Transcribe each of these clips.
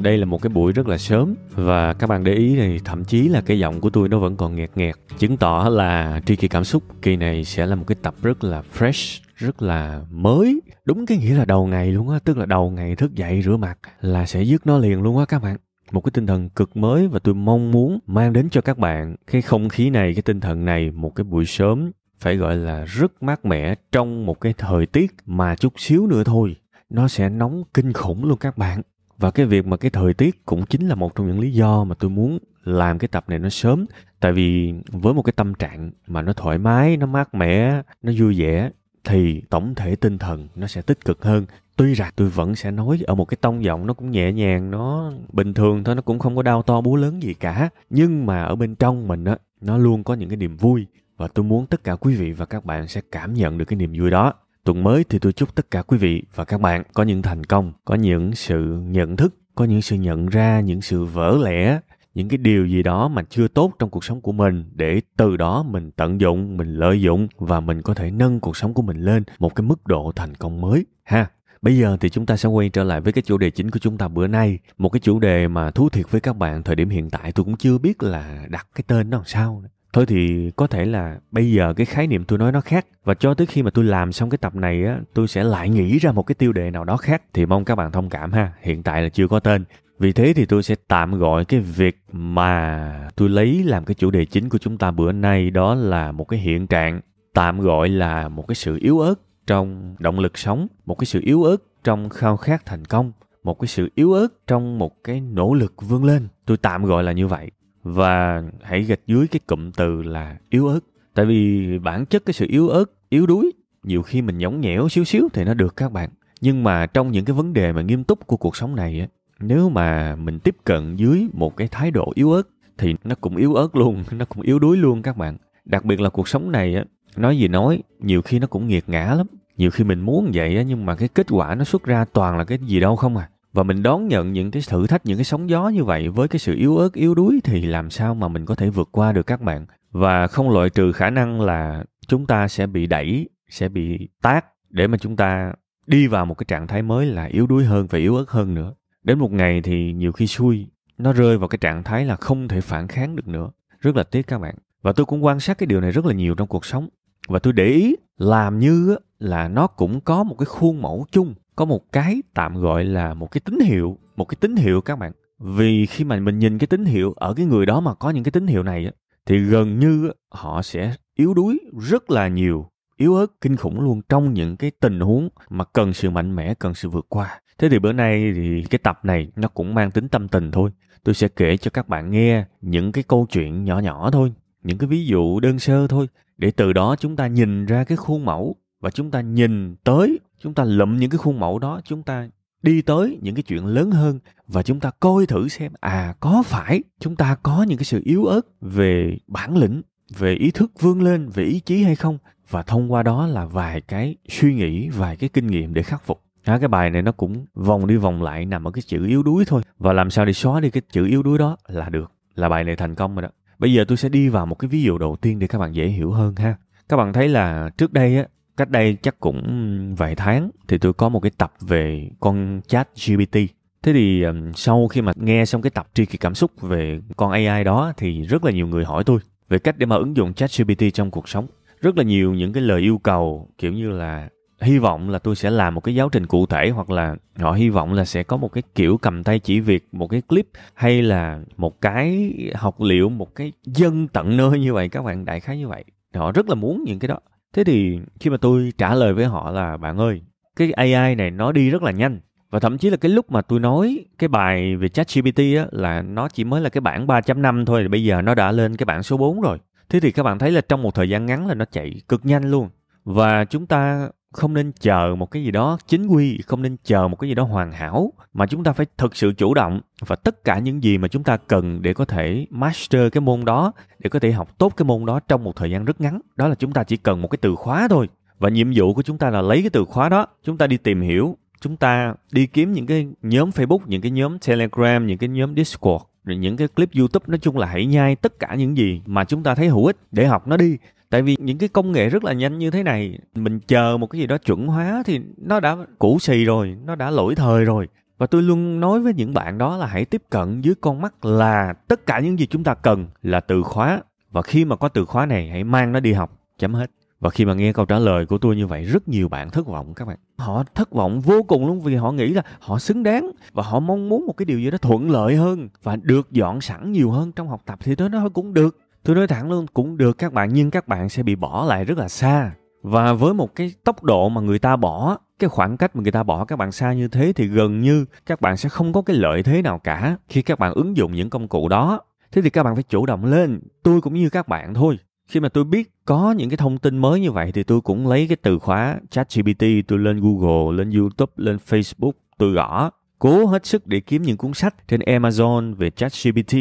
Đây là một cái buổi rất là sớm và các bạn để ý thì thậm chí là cái giọng của tôi nó vẫn còn nghẹt nghẹt. Chứng tỏ là tri kỳ cảm xúc kỳ này sẽ là một cái tập rất là fresh, rất là mới. Đúng cái nghĩa là đầu ngày luôn á, tức là đầu ngày thức dậy rửa mặt là sẽ dứt nó liền luôn á các bạn một cái tinh thần cực mới và tôi mong muốn mang đến cho các bạn cái không khí này cái tinh thần này một cái buổi sớm phải gọi là rất mát mẻ trong một cái thời tiết mà chút xíu nữa thôi nó sẽ nóng kinh khủng luôn các bạn và cái việc mà cái thời tiết cũng chính là một trong những lý do mà tôi muốn làm cái tập này nó sớm. Tại vì với một cái tâm trạng mà nó thoải mái, nó mát mẻ, nó vui vẻ, thì tổng thể tinh thần nó sẽ tích cực hơn. Tuy rằng tôi vẫn sẽ nói ở một cái tông giọng nó cũng nhẹ nhàng, nó bình thường thôi, nó cũng không có đau to búa lớn gì cả. Nhưng mà ở bên trong mình á, nó luôn có những cái niềm vui. Và tôi muốn tất cả quý vị và các bạn sẽ cảm nhận được cái niềm vui đó tuần mới thì tôi chúc tất cả quý vị và các bạn có những thành công, có những sự nhận thức, có những sự nhận ra những sự vỡ lẽ, những cái điều gì đó mà chưa tốt trong cuộc sống của mình để từ đó mình tận dụng, mình lợi dụng và mình có thể nâng cuộc sống của mình lên một cái mức độ thành công mới, ha Bây giờ thì chúng ta sẽ quay trở lại với cái chủ đề chính của chúng ta bữa nay. Một cái chủ đề mà thú thiệt với các bạn thời điểm hiện tại tôi cũng chưa biết là đặt cái tên nó làm sao. Thôi thì có thể là bây giờ cái khái niệm tôi nói nó khác và cho tới khi mà tôi làm xong cái tập này á, tôi sẽ lại nghĩ ra một cái tiêu đề nào đó khác thì mong các bạn thông cảm ha. Hiện tại là chưa có tên. Vì thế thì tôi sẽ tạm gọi cái việc mà tôi lấy làm cái chủ đề chính của chúng ta bữa nay đó là một cái hiện trạng tạm gọi là một cái sự yếu ớt trong động lực sống một cái sự yếu ớt trong khao khát thành công một cái sự yếu ớt trong một cái nỗ lực vươn lên tôi tạm gọi là như vậy và hãy gạch dưới cái cụm từ là yếu ớt. Tại vì bản chất cái sự yếu ớt, yếu đuối, nhiều khi mình nhõng nhẽo xíu xíu thì nó được các bạn. Nhưng mà trong những cái vấn đề mà nghiêm túc của cuộc sống này á, nếu mà mình tiếp cận dưới một cái thái độ yếu ớt thì nó cũng yếu ớt luôn, nó cũng yếu đuối luôn các bạn. Đặc biệt là cuộc sống này á, nói gì nói, nhiều khi nó cũng nghiệt ngã lắm. Nhiều khi mình muốn vậy á, nhưng mà cái kết quả nó xuất ra toàn là cái gì đâu không à và mình đón nhận những cái thử thách, những cái sóng gió như vậy với cái sự yếu ớt, yếu đuối thì làm sao mà mình có thể vượt qua được các bạn? Và không loại trừ khả năng là chúng ta sẽ bị đẩy, sẽ bị tác để mà chúng ta đi vào một cái trạng thái mới là yếu đuối hơn và yếu ớt hơn nữa. Đến một ngày thì nhiều khi xui, nó rơi vào cái trạng thái là không thể phản kháng được nữa. Rất là tiếc các bạn. Và tôi cũng quan sát cái điều này rất là nhiều trong cuộc sống. Và tôi để ý làm như là nó cũng có một cái khuôn mẫu chung có một cái tạm gọi là một cái tín hiệu, một cái tín hiệu các bạn. Vì khi mà mình nhìn cái tín hiệu ở cái người đó mà có những cái tín hiệu này thì gần như họ sẽ yếu đuối rất là nhiều, yếu ớt, kinh khủng luôn trong những cái tình huống mà cần sự mạnh mẽ, cần sự vượt qua. Thế thì bữa nay thì cái tập này nó cũng mang tính tâm tình thôi. Tôi sẽ kể cho các bạn nghe những cái câu chuyện nhỏ nhỏ thôi, những cái ví dụ đơn sơ thôi, để từ đó chúng ta nhìn ra cái khuôn mẫu và chúng ta nhìn tới chúng ta lụm những cái khuôn mẫu đó chúng ta đi tới những cái chuyện lớn hơn và chúng ta coi thử xem à có phải chúng ta có những cái sự yếu ớt về bản lĩnh về ý thức vươn lên về ý chí hay không? Và thông qua đó là vài cái suy nghĩ vài cái kinh nghiệm để khắc phục. À, cái bài này nó cũng vòng đi vòng lại nằm ở cái chữ yếu đuối thôi. Và làm sao để xóa đi cái chữ yếu đuối đó là được. Là bài này thành công rồi đó. Bây giờ tôi sẽ đi vào một cái ví dụ đầu tiên để các bạn dễ hiểu hơn ha. Các bạn thấy là trước đây á cách đây chắc cũng vài tháng thì tôi có một cái tập về con chat GPT. Thế thì um, sau khi mà nghe xong cái tập tri kỳ cảm xúc về con AI đó thì rất là nhiều người hỏi tôi về cách để mà ứng dụng chat GPT trong cuộc sống. Rất là nhiều những cái lời yêu cầu kiểu như là hy vọng là tôi sẽ làm một cái giáo trình cụ thể hoặc là họ hy vọng là sẽ có một cái kiểu cầm tay chỉ việc một cái clip hay là một cái học liệu một cái dân tận nơi như vậy các bạn đại khái như vậy họ rất là muốn những cái đó thế thì khi mà tôi trả lời với họ là, bạn ơi, cái AI này nó đi rất là nhanh, và thậm chí là cái lúc mà tôi nói cái bài về ChatGPT á, là nó chỉ mới là cái bản 3.5 thôi, bây giờ nó đã lên cái bản số 4 rồi. Thế thì các bạn thấy là trong một thời gian ngắn là nó chạy cực nhanh luôn. Và chúng ta không nên chờ một cái gì đó, chính quy, không nên chờ một cái gì đó hoàn hảo, mà chúng ta phải thực sự chủ động. Và tất cả những gì mà chúng ta cần để có thể master cái môn đó, để có thể học tốt cái môn đó trong một thời gian rất ngắn, đó là chúng ta chỉ cần một cái từ khóa thôi. Và nhiệm vụ của chúng ta là lấy cái từ khóa đó, chúng ta đi tìm hiểu, chúng ta đi kiếm những cái nhóm facebook, những cái nhóm telegram, những cái nhóm discord, rồi những cái clip youtube. Nói chung là hãy nhai tất cả những gì mà chúng ta thấy hữu ích để học nó đi tại vì những cái công nghệ rất là nhanh như thế này, mình chờ một cái gì đó chuẩn hóa thì nó đã cũ xì rồi, nó đã lỗi thời rồi. Và tôi luôn nói với những bạn đó là hãy tiếp cận dưới con mắt là tất cả những gì chúng ta cần là từ khóa. Và khi mà có từ khóa này, hãy mang nó đi học, chấm hết. Và khi mà nghe câu trả lời của tôi như vậy, rất nhiều bạn thất vọng các bạn. Họ thất vọng vô cùng luôn vì họ nghĩ là họ xứng đáng và họ mong muốn một cái điều gì đó thuận lợi hơn và được dọn sẵn nhiều hơn trong học tập. Thì đó nó cũng được tôi nói thẳng luôn cũng được các bạn nhưng các bạn sẽ bị bỏ lại rất là xa. Và với một cái tốc độ mà người ta bỏ cái khoảng cách mà người ta bỏ các bạn xa như thế thì gần như các bạn sẽ không có cái lợi thế nào cả khi các bạn ứng dụng những công cụ đó. Thế thì các bạn phải chủ động lên tôi cũng như các bạn thôi. Khi mà tôi biết có những cái thông tin mới như vậy thì tôi cũng lấy cái từ khóa ChatGPT tôi lên Google, lên YouTube, lên Facebook tôi gõ. Cố hết sức để kiếm những cuốn sách trên Amazon về ChatGPT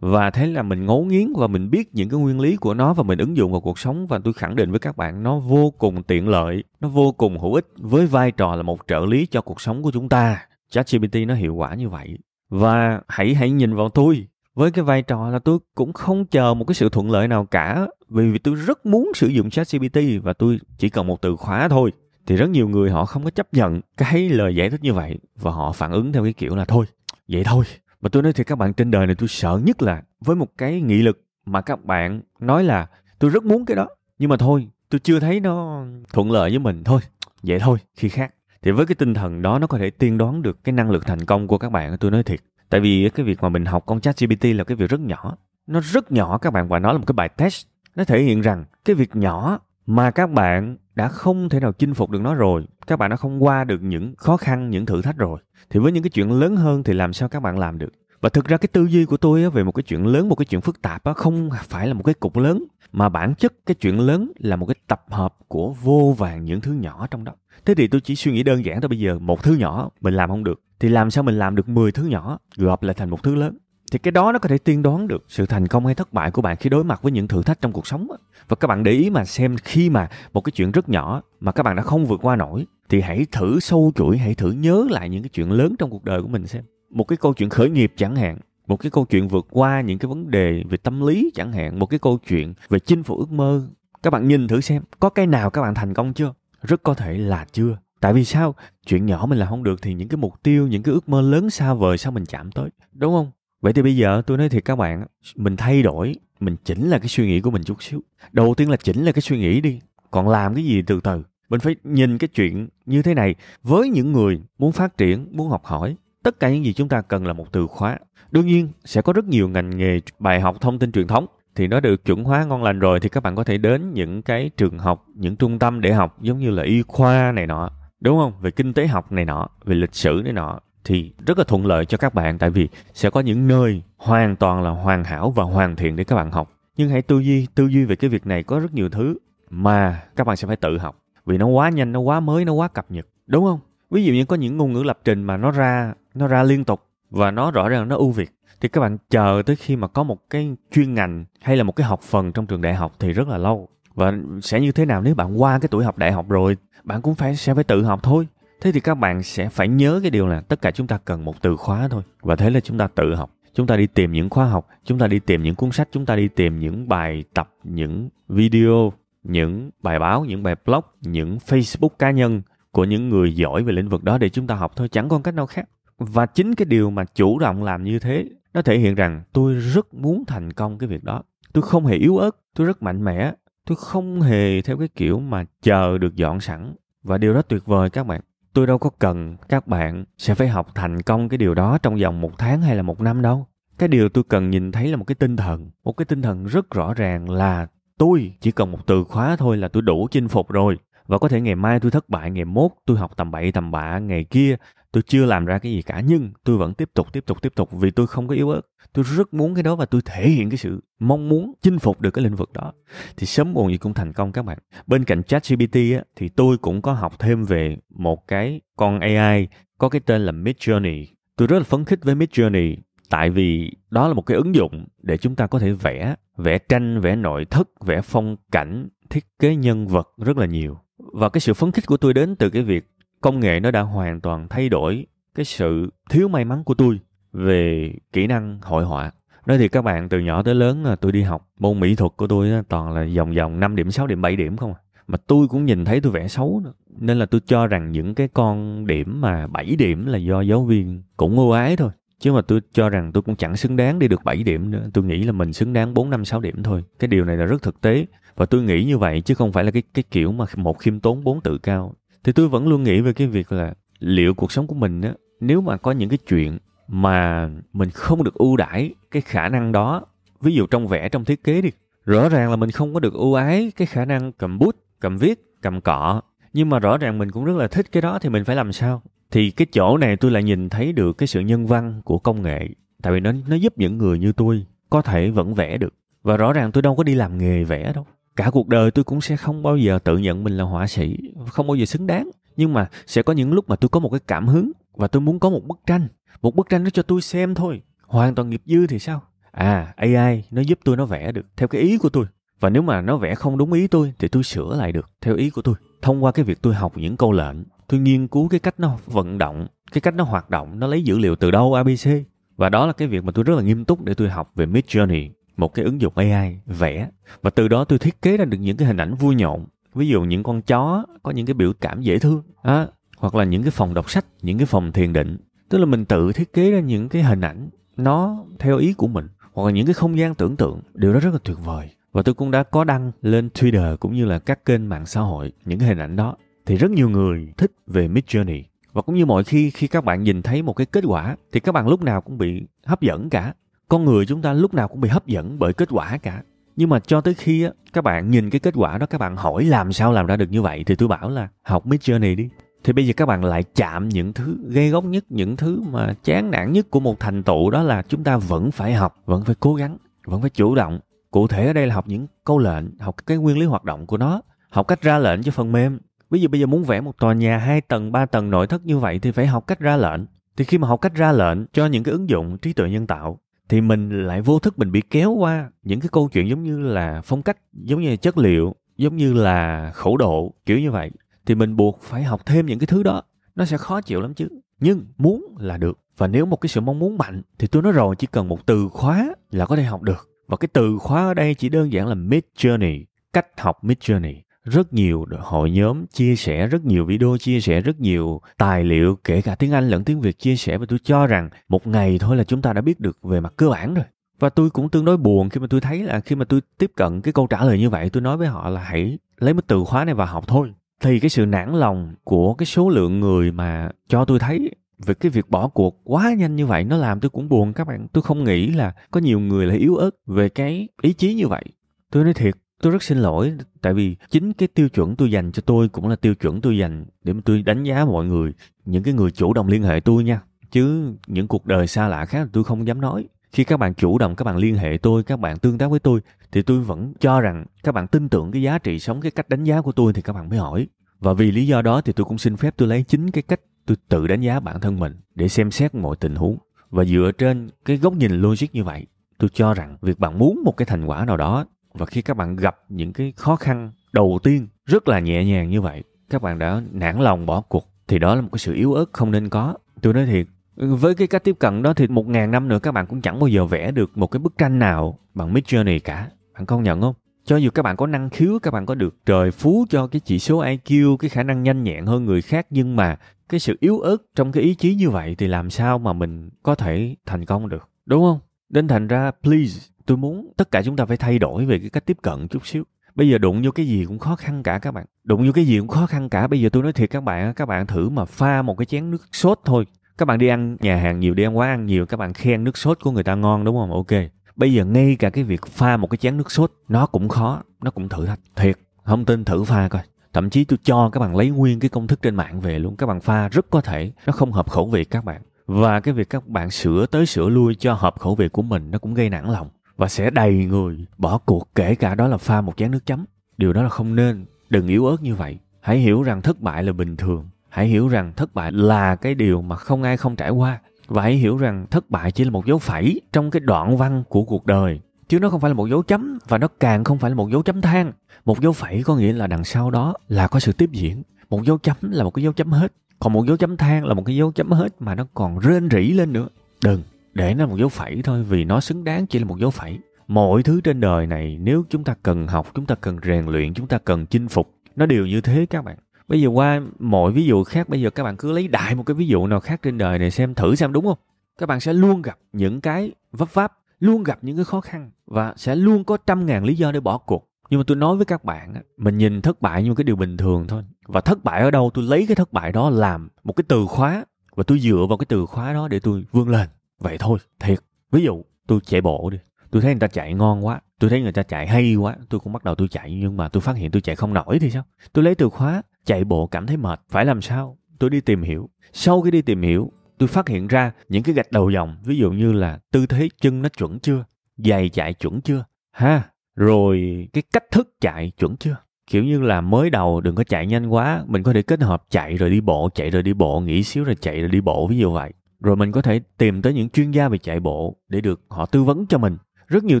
và thế là mình ngấu nghiến và mình biết những cái nguyên lý của nó và mình ứng dụng vào cuộc sống. Và tôi khẳng định với các bạn, nó vô cùng tiện lợi, nó vô cùng hữu ích với vai trò là một trợ lý cho cuộc sống của chúng ta. ChatGPT nó hiệu quả như vậy. Và hãy hãy nhìn vào tôi. Với cái vai trò là tôi cũng không chờ một cái sự thuận lợi nào cả. Vì tôi rất muốn sử dụng ChatGPT và tôi chỉ cần một từ khóa thôi. Thì rất nhiều người họ không có chấp nhận cái lời giải thích như vậy và họ phản ứng theo cái kiểu là thôi, vậy thôi mà tôi nói thì các bạn, trên đời này tôi sợ nhất là với một cái nghị lực mà các bạn nói là tôi rất muốn cái đó. Nhưng mà thôi, tôi chưa thấy nó thuận lợi với mình. Thôi, vậy thôi, khi khác. Thì với cái tinh thần đó, nó có thể tiên đoán được cái năng lực thành công của các bạn, tôi nói thiệt. Tại vì cái việc mà mình học con chat GPT là cái việc rất nhỏ. Nó rất nhỏ các bạn, và nó là một cái bài test. Nó thể hiện rằng cái việc nhỏ mà các bạn đã không thể nào chinh phục được nó rồi các bạn đã không qua được những khó khăn, những thử thách rồi, thì với những cái chuyện lớn hơn thì làm sao các bạn làm được? Và thực ra cái tư duy của tôi về một cái chuyện lớn, một cái chuyện phức tạp không phải là một cái cục lớn, mà bản chất cái chuyện lớn là một cái tập hợp của vô vàng những thứ nhỏ trong đó. Thế thì tôi chỉ suy nghĩ đơn giản thôi, bây giờ một thứ nhỏ mình làm không được, thì làm sao mình làm được 10 thứ nhỏ, gộp lại thành một thứ lớn? Thì cái đó nó có thể tiên đoán được sự thành công hay thất bại của bạn khi đối mặt với những thử thách trong cuộc sống và các bạn để ý mà xem khi mà một cái chuyện rất nhỏ mà các bạn đã không vượt qua nổi, thì hãy thử sâu chuỗi, hãy thử nhớ lại những cái chuyện lớn trong cuộc đời của mình xem. Một cái câu chuyện khởi nghiệp chẳng hạn, một cái câu chuyện vượt qua những cái vấn đề về tâm lý chẳng hạn, một cái câu chuyện về chinh phục ước mơ, các bạn nhìn thử xem, có cái nào các bạn thành công chưa? Rất có thể là chưa. Tại vì sao? Chuyện nhỏ mình làm không được thì những cái mục tiêu, những cái ước mơ lớn xa vời sao mình chạm tới, đúng không? Vậy thì bây giờ tôi nói thiệt các bạn, mình thay đổi, mình chỉnh là cái suy nghĩ của mình chút xíu. Đầu tiên là chỉnh là cái suy nghĩ đi, còn làm cái gì từ từ? Mình phải nhìn cái chuyện như thế này với những người muốn phát triển, muốn học hỏi. Tất cả những gì chúng ta cần là một từ khóa. Đương nhiên, sẽ có rất nhiều ngành nghề, bài học, thông tin truyền thống. Thì nó được chuẩn hóa ngon lành rồi thì các bạn có thể đến những cái trường học, những trung tâm để học, giống như là y khoa này nọ. Đúng không? Về kinh tế học này nọ, về lịch sử này nọ thì rất là thuận lợi cho các bạn, tại vì sẽ có những nơi hoàn toàn là hoàn hảo và hoàn thiện để các bạn học. Nhưng hãy tư duy tư duy về cái việc này có rất nhiều thứ mà các bạn sẽ phải tự học. Vì nó quá nhanh, nó quá mới, nó quá cập nhật, đúng không? Ví dụ như có những ngôn ngữ lập trình mà nó ra nó ra liên tục và nó rõ ràng, nó ưu việt, thì các bạn chờ tới khi mà có một cái chuyên ngành hay là một cái học phần trong trường đại học thì rất là lâu. Và sẽ như thế nào? Nếu bạn qua cái tuổi học đại học rồi, bạn cũng phải, sẽ phải tự học thôi thế thì các bạn sẽ phải nhớ cái điều là tất cả chúng ta cần một từ khóa thôi. Và thế là chúng ta tự học. Chúng ta đi tìm những khóa học, chúng ta đi tìm những cuốn sách, chúng ta đi tìm những bài tập, những video, những bài báo, những bài blog, những facebook cá nhân của những người giỏi về lĩnh vực đó để chúng ta học thôi, chẳng còn cách nào khác. Và chính cái điều mà chủ động làm như thế, nó thể hiện rằng tôi rất muốn thành công cái việc đó. Tôi không hề yếu ớt, tôi rất mạnh mẽ, tôi không hề theo cái kiểu mà chờ được dọn sẵn. Và điều đó tuyệt vời các bạn tôi đâu có cần. Các bạn sẽ phải học thành công cái điều đó trong vòng một tháng hay là một năm đâu. Cái điều tôi cần nhìn thấy là một cái tinh thần. Một cái tinh thần rất rõ ràng là tôi chỉ cần một từ khóa thôi là tôi đủ chinh phục rồi. Và có thể ngày mai tôi thất bại, ngày mốt tôi học tầm bậy, tầm bạ, ngày kia tôi chưa làm ra cái gì cả nhưng tôi vẫn tiếp tục tiếp tục tiếp tục vì tôi không có yếu ớt. Tôi rất muốn cái đó và tôi thể hiện cái sự mong muốn chinh phục được cái lĩnh vực đó. Thì sớm muộn gì cũng thành công các bạn. Bên cạnh ChatGPT á, thì tôi cũng có học thêm về một cái con AI có cái tên là Midjourney tôi rất là phấn khích với Midjourney tại vì đó là một cái ứng dụng để chúng ta có thể vẽ vẽ tranh vẽ nội thất vẽ phong cảnh thiết kế nhân vật rất là nhiều. Và cái sự phấn khích của tôi đến từ cái việc công nghệ nó đã hoàn toàn thay đổi cái sự thiếu may mắn của tôi về kỹ năng hội họa nói thì các bạn, từ nhỏ tới lớn là tôi đi học môn mỹ thuật của tôi toàn là vòng vòng 5 điểm 6 điểm 7 điểm không à. mà tôi cũng nhìn thấy tôi vẽ xấu nữa. nên là tôi cho rằng những cái con điểm mà 7 điểm là do giáo viên cũng ưu ái thôi chứ mà tôi cho rằng tôi cũng chẳng xứng đáng đi được 7 điểm nữa tôi nghĩ là mình xứng đáng 4 năm 6 điểm thôi cái điều này là rất thực tế và tôi nghĩ như vậy chứ không phải là cái cái kiểu mà một khiêm tốn, bốn tự cao thì tôi vẫn luôn nghĩ về cái việc là liệu cuộc sống của mình á, nếu mà có những cái chuyện mà mình không được ưu đãi cái khả năng đó, ví dụ trong vẽ, trong thiết kế đi, rõ ràng là mình không có được ưu ái cái khả năng cầm bút, cầm viết, cầm cọ. Nhưng mà rõ ràng mình cũng rất là thích cái đó thì mình phải làm sao? Thì cái chỗ này tôi lại nhìn thấy được cái sự nhân văn của công nghệ, tại vì nó nó giúp những người như tôi có thể vẫn vẽ được. Và rõ ràng tôi đâu có đi làm nghề vẽ đâu cả cuộc đời tôi cũng sẽ không bao giờ tự nhận mình là họa sĩ, không bao giờ xứng đáng. Nhưng mà sẽ có những lúc mà tôi có một cái cảm hứng và tôi muốn có một bức tranh, một bức tranh đó cho tôi xem thôi. Hoàn toàn nghiệp dư thì sao? À ai nó giúp tôi nó vẽ được theo cái ý của tôi. Và nếu mà nó vẽ không đúng ý tôi thì tôi sửa lại được theo ý của tôi. Thông qua cái việc tôi học những câu lệnh, tôi nghiên cứu cái cách nó vận động, cái cách nó hoạt động, nó lấy dữ liệu từ đâu abc và đó là cái việc mà tôi rất là nghiêm túc để tôi học về mid journey một cái ứng dụng ai vẽ. Và từ đó tôi thiết kế ra được những cái hình ảnh vui nhộn. Ví dụ những con chó có những cái biểu cảm dễ thương à, hoặc là những cái phòng đọc sách những cái phòng thiền định. Tức là mình tự thiết kế ra những cái hình ảnh nó theo ý của mình hoặc là những cái không gian tưởng tượng. Điều đó rất là tuyệt vời. Và tôi cũng đã có đăng lên Twitter cũng như là các kênh mạng xã hội những cái hình ảnh đó. Thì rất nhiều người thích về Mid Journey. Và cũng như mọi khi khi các bạn nhìn thấy một cái kết quả thì các bạn lúc nào cũng bị hấp dẫn cả con người chúng ta lúc nào cũng bị hấp dẫn bởi kết quả cả. Nhưng mà cho tới khi á, các bạn nhìn cái kết quả đó các bạn hỏi làm sao làm ra được như vậy thì tôi bảo là học Midjourney đi. Thì bây giờ các bạn lại chạm những thứ gây gốc nhất những thứ mà chán nản nhất của một thành tựu đó là chúng ta vẫn phải học vẫn phải cố gắng vẫn phải chủ động. Cụ thể ở đây là học những câu lệnh học cái nguyên lý hoạt động của nó học cách ra lệnh cho phần mềm. Ví dụ bây giờ muốn vẽ một tòa nhà hai tầng ba tầng nội thất như vậy thì phải học cách ra lệnh. Thì khi mà học cách ra lệnh cho những cái ứng dụng trí tuệ nhân tạo thì mình lại vô thức mình bị kéo qua những cái câu chuyện giống như là phong cách, giống như là chất liệu, giống như là khẩu độ, kiểu như vậy. Thì mình buộc phải học thêm những cái thứ đó. Nó sẽ khó chịu lắm chứ. Nhưng muốn là được. Và nếu một cái sự mong muốn mạnh, thì tôi nói rồi, chỉ cần một từ khóa là có thể học được. Và cái từ khóa ở đây chỉ đơn giản là mid journey, cách học mid journey rất nhiều hội nhóm chia sẻ, rất nhiều video chia sẻ, rất nhiều tài liệu, kể cả tiếng anh lẫn tiếng việt chia sẻ và tôi cho rằng một ngày thôi là chúng ta đã biết được về mặt cơ bản rồi. Và tôi cũng tương đối buồn khi mà tôi thấy là khi mà tôi tiếp cận cái câu trả lời như vậy, tôi nói với họ là hãy lấy một từ khóa này và học thôi. Thì cái sự nản lòng của cái số lượng người mà cho tôi thấy về cái việc bỏ cuộc quá nhanh như vậy, nó làm tôi cũng buồn các bạn. Tôi không nghĩ là có nhiều người là yếu ớt về cái ý chí như vậy. Tôi nói thiệt tôi rất xin lỗi, tại vì chính cái tiêu chuẩn tôi dành cho tôi cũng là tiêu chuẩn tôi dành để mà tôi đánh giá mọi người, những cái người chủ động liên hệ tôi nha. Chứ những cuộc đời xa lạ khác tôi không dám nói. Khi các bạn chủ động, các bạn liên hệ tôi, các bạn tương tác với tôi, thì tôi vẫn cho rằng các bạn tin tưởng cái giá trị sống, cái cách đánh giá của tôi thì các bạn mới hỏi. Và vì lý do đó thì tôi cũng xin phép tôi lấy chính cái cách tôi tự đánh giá bản thân mình để xem xét mọi tình huống. Và dựa trên cái góc nhìn logic như vậy, tôi cho rằng việc bạn muốn một cái thành quả nào đó và khi các bạn gặp những cái khó khăn đầu tiên rất là nhẹ nhàng như vậy, các bạn đã nản lòng bỏ cuộc, thì đó là một cái sự yếu ớt không nên có. Tôi nói thiệt, với cái cách tiếp cận đó thì một ngàn năm nữa các bạn cũng chẳng bao giờ vẽ được một cái bức tranh nào bằng Midjourney cả. Bạn công nhận không? Cho dù các bạn có năng khiếu, các bạn có được trời phú cho cái chỉ số IQ cái khả năng nhanh nhẹn hơn người khác, nhưng mà cái sự yếu ớt trong cái ý chí như vậy thì làm sao mà mình có thể thành công được, đúng không? Nên thành ra, please tôi muốn tất cả chúng ta phải thay đổi về cái cách tiếp cận chút xíu. Bây giờ đụng vô cái gì cũng khó khăn cả các bạn. Đụng vô cái gì cũng khó khăn cả. Bây giờ tôi nói thiệt các bạn các bạn thử mà pha một cái chén nước sốt thôi. Các bạn đi ăn nhà hàng nhiều, đi ăn quán ăn nhiều, các bạn khen nước sốt của người ta ngon đúng không? Ok. Bây giờ ngay cả cái việc pha một cái chén nước sốt, nó cũng khó, nó cũng thử thách. Thiệt, không tin thử pha coi. Thậm chí tôi cho các bạn lấy nguyên cái công thức trên mạng về luôn. Các bạn pha rất có thể, nó không hợp khẩu vị các bạn. Và cái việc các bạn sửa tới sửa lui cho hợp khẩu vị của mình, nó cũng gây nản lòng và sẽ đầy người. Bỏ cuộc kể cả đó là pha một chén nước chấm. Điều đó là không nên. Đừng yếu ớt như vậy. Hãy hiểu rằng thất bại là bình thường. Hãy hiểu rằng thất bại là cái điều mà không ai không trải qua. Và hãy hiểu rằng thất bại chỉ là một dấu phẩy trong cái đoạn văn của cuộc đời. Chứ nó không phải là một dấu chấm, và nó càng không phải là một dấu chấm than. Một dấu phẩy có nghĩa là đằng sau đó là có sự tiếp diễn. Một dấu chấm là một cái dấu chấm hết. Còn một dấu chấm than là một cái dấu chấm hết mà nó còn rên rỉ lên nữa. Đừng để nó một dấu phẩy thôi, vì nó xứng đáng chỉ là một dấu phẩy. Mọi thứ trên đời này, nếu chúng ta cần học, chúng ta cần rèn luyện, chúng ta cần chinh phục, nó đều như thế các bạn. Bây giờ qua mọi ví dụ khác, bây giờ các bạn cứ lấy đại một cái ví dụ nào khác trên đời này xem thử xem, đúng không? Các bạn sẽ luôn gặp những cái vấp váp, luôn gặp những cái khó khăn và sẽ luôn có trăm ngàn lý do để bỏ cuộc. Nhưng mà tôi nói với các bạn mình nhìn thất bại như một cái điều bình thường thôi. Và thất bại ở đâu? Tôi lấy cái thất bại đó làm một cái từ khóa và tôi dựa vào cái từ khóa đó để tôi vươn lên vậy thôi, thiệt. Ví dụ, tôi chạy bộ đi. Tôi thấy người ta chạy ngon quá, tôi thấy người ta chạy hay quá, tôi cũng bắt đầu tôi chạy, nhưng mà tôi phát hiện tôi chạy không nổi thì sao? Tôi lấy từ khóa, chạy bộ cảm thấy mệt, phải làm sao? Tôi đi tìm hiểu. Sau khi đi tìm hiểu, tôi phát hiện ra những cái gạch đầu dòng, ví dụ như là tư thế chân nó chuẩn chưa, giày chạy chuẩn chưa, ha, rồi cái cách thức chạy chuẩn chưa. Kiểu như là mới đầu đừng có chạy nhanh quá, mình có thể kết hợp chạy rồi đi bộ, chạy rồi đi bộ, nghỉ xíu rồi chạy rồi đi bộ, ví dụ vậy rồi mình có thể tìm tới những chuyên gia về chạy bộ để được họ tư vấn cho mình. Rất nhiều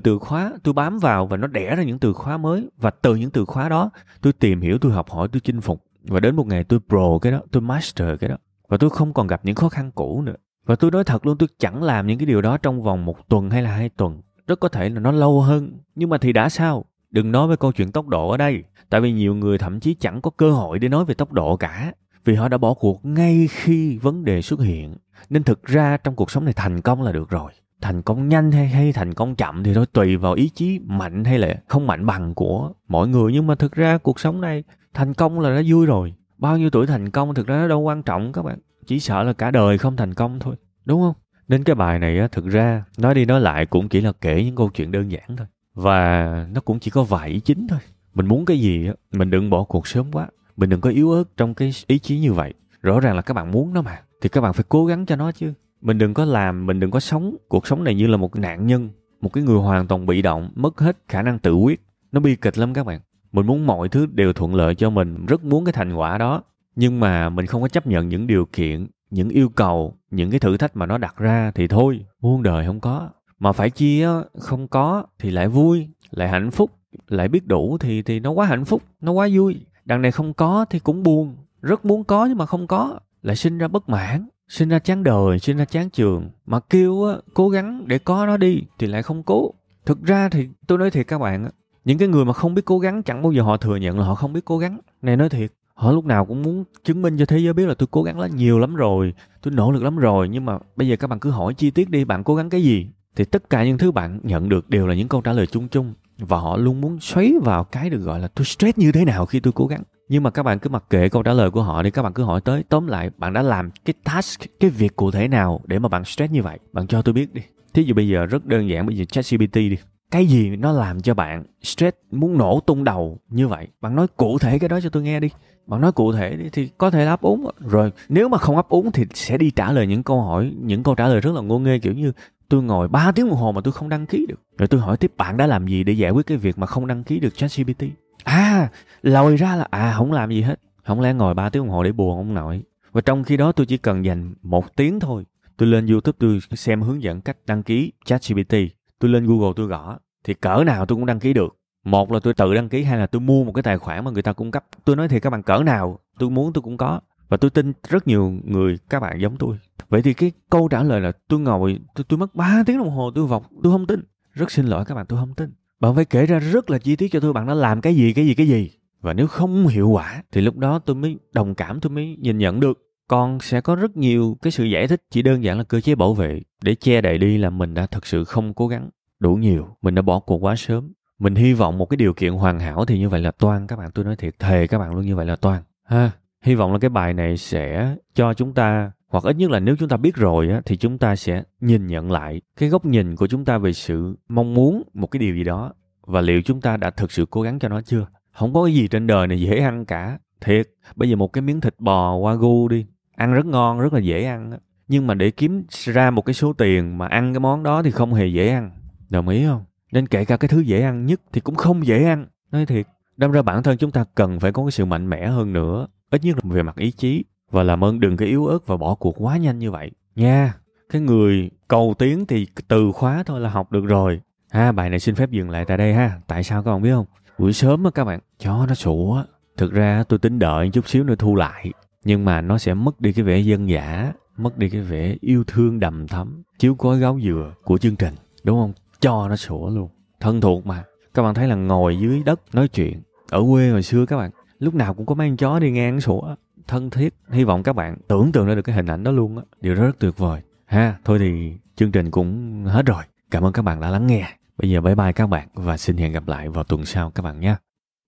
từ khóa tôi bám vào và nó đẻ ra những từ khóa mới. Và từ những từ khóa đó, tôi tìm hiểu, tôi học hỏi, tôi chinh phục. Và đến một ngày tôi pro cái đó, tôi master cái đó. Và tôi không còn gặp những khó khăn cũ nữa. Và tôi nói thật luôn, tôi chẳng làm những cái điều đó trong vòng một tuần hay là hai tuần. Rất có thể là nó lâu hơn. Nhưng mà thì đã sao? Đừng nói với câu chuyện tốc độ ở đây. Tại vì nhiều người thậm chí chẳng có cơ hội để nói về tốc độ cả. Vì họ đã bỏ cuộc ngay khi vấn đề xuất hiện nên thực ra trong cuộc sống này thành công là được rồi. Thành công nhanh hay hay thành công chậm thì thôi, tùy vào ý chí mạnh hay là không mạnh bằng của mỗi người. Nhưng mà thực ra cuộc sống này thành công là đã vui rồi. Bao nhiêu tuổi thành công thực ra nó đâu quan trọng các bạn. Chỉ sợ là cả đời không thành công thôi. Đúng không? Nên cái bài này á, thực ra nói đi nói lại cũng chỉ là kể những câu chuyện đơn giản thôi. Và nó cũng chỉ có vài ý chính thôi. Mình muốn cái gì á, mình đừng bỏ cuộc sớm quá. Mình đừng có yếu ớt trong cái ý chí như vậy. Rõ ràng là các bạn muốn nó mà thì các bạn phải cố gắng cho nó chứ. Mình đừng có làm, mình đừng có sống. Cuộc sống này như là một nạn nhân, một cái người hoàn toàn bị động, mất hết khả năng tự quyết. Nó bi kịch lắm các bạn. Mình muốn mọi thứ đều thuận lợi cho mình, rất muốn cái thành quả đó. Nhưng mà mình không có chấp nhận những điều kiện, những yêu cầu, những cái thử thách mà nó đặt ra thì thôi, muôn đời không có. Mà phải chia không có thì lại vui, lại hạnh phúc, lại biết đủ thì thì nó quá hạnh phúc, nó quá vui. Đằng này không có thì cũng buồn, rất muốn có nhưng mà không có lại sinh ra bất mãn, sinh ra chán đời, sinh ra chán trường. Mà kêu á, cố gắng để có nó đi thì lại không cố. Thực ra thì tôi nói thiệt các bạn á, những cái người mà không biết cố gắng, chẳng bao giờ họ thừa nhận là họ không biết cố gắng. Này nói thiệt, họ lúc nào cũng muốn chứng minh cho thế giới biết là tôi cố gắng là nhiều lắm rồi, tôi nỗ lực lắm rồi. Nhưng mà bây giờ các bạn cứ hỏi chi tiết đi, bạn cố gắng cái gì? Thì tất cả những thứ bạn nhận được đều là những câu trả lời chung chung và họ luôn muốn xoáy vào cái được gọi là tôi stress như thế nào khi tôi cố gắng. Nhưng mà các bạn cứ mặc kệ câu trả lời của họ đi, các bạn cứ hỏi tới, tóm lại bạn đã làm cái task, cái việc cụ thể nào để mà bạn stress như vậy? Bạn cho tôi biết đi. Thí dụ bây giờ rất đơn giản, bây giờ chat gpt đi cái gì nó làm cho bạn stress, muốn nổ tung đầu như vậy? Bạn nói cụ thể cái đó cho tôi nghe đi. Bạn nói cụ thể đi thì có thể đáp úng. Rồi, nếu mà không đáp úng thì sẽ đi trả lời những câu hỏi, những câu trả lời rất là ngô nghê, kiểu như tôi ngồi 3 tiếng đồng hồ mà tôi không đăng ký được. Rồi tôi hỏi tiếp, bạn đã làm gì để giải quyết cái việc mà không đăng ký được ChatGPT? À lòi ra là à không làm gì hết. Không lẽ ngồi 3 tiếng đồng hồ để buồn ông nội? Và trong khi đó tôi chỉ cần dành một tiếng thôi. Tôi lên youtube tôi xem hướng dẫn cách đăng ký ChatGPT tôi lên google tôi gõ thì cỡ nào tôi cũng đăng ký được. Một là tôi tự đăng ký hay là tôi mua một cái tài khoản mà người ta cung cấp. Tôi nói thì các bạn cỡ nào tôi muốn tôi cũng có. Và tôi tin rất nhiều người các bạn giống tôi. Vậy thì cái câu trả lời là tôi ngồi tôi, tôi mất 3 tiếng đồng hồ tôi vọc tôi không tin. Rất xin lỗi các bạn tôi không tin. Bạn phải kể ra rất là chi tiết cho tôi bạn đã làm cái gì cái gì cái gì. Và nếu không hiệu quả thì lúc đó tôi mới đồng cảm tôi mới nhìn nhận được còn sẽ có rất nhiều cái sự giải thích chỉ đơn giản là cơ chế bảo vệ để che đậy đi là mình đã thật sự không cố gắng đủ nhiều mình đã bỏ cuộc quá sớm. Mình hy vọng một cái điều kiện hoàn hảo thì như vậy là toan. Các bạn tôi nói thiệt thề các bạn luôn như vậy là toan. Ha hy vọng là cái bài này sẽ cho chúng ta hoặc ít nhất là nếu chúng ta biết rồi á, thì chúng ta sẽ nhìn nhận lại cái góc nhìn của chúng ta về sự mong muốn một cái điều gì đó và liệu chúng ta đã thực sự cố gắng cho nó chưa. Không có cái gì trên đời này dễ ăn cả thiệt. Bây giờ một cái miếng thịt bò wagyu đi ăn rất ngon, rất là dễ ăn nhưng mà để kiếm ra một cái số tiền mà ăn cái món đó thì không hề dễ ăn. Đồng ý không? Nên kể cả cái thứ dễ ăn nhất thì cũng không dễ ăn. Nói thiệt, đâm ra bản thân chúng ta cần phải có cái sự mạnh mẽ hơn nữa. Ít nhất là về mặt ý chí. Và làm ơn đừng có yếu ớt và bỏ cuộc quá nhanh như vậy. Nha, cái người cầu tiến thì từ khóa thôi là học được rồi. Ha, bài này xin phép dừng lại tại đây ha. Tại sao các bạn biết không? Buổi sớm á các bạn, chó nó sủa. Thực ra tôi tính đợi chút xíu nữa thu lại nhưng mà nó sẽ mất đi cái vẻ dân dã, mất đi cái vẻ yêu thương đầm thắm, chiếu cối gáo dừa của chương trình, đúng không? Cho nó sủa luôn. Thân thuộc mà. Các bạn thấy là ngồi dưới đất nói chuyện, ở quê hồi xưa các bạn, lúc nào cũng có mấy con chó đi ngang sủa. Thân thiết. Hy vọng các bạn tưởng tượng ra được cái hình ảnh đó luôn á. Điều đó rất tuyệt vời. Ha, thôi thì chương trình cũng hết rồi. Cảm ơn các bạn đã lắng nghe. Bây giờ bye bye các bạn và xin hẹn gặp lại vào tuần sau các bạn nhé.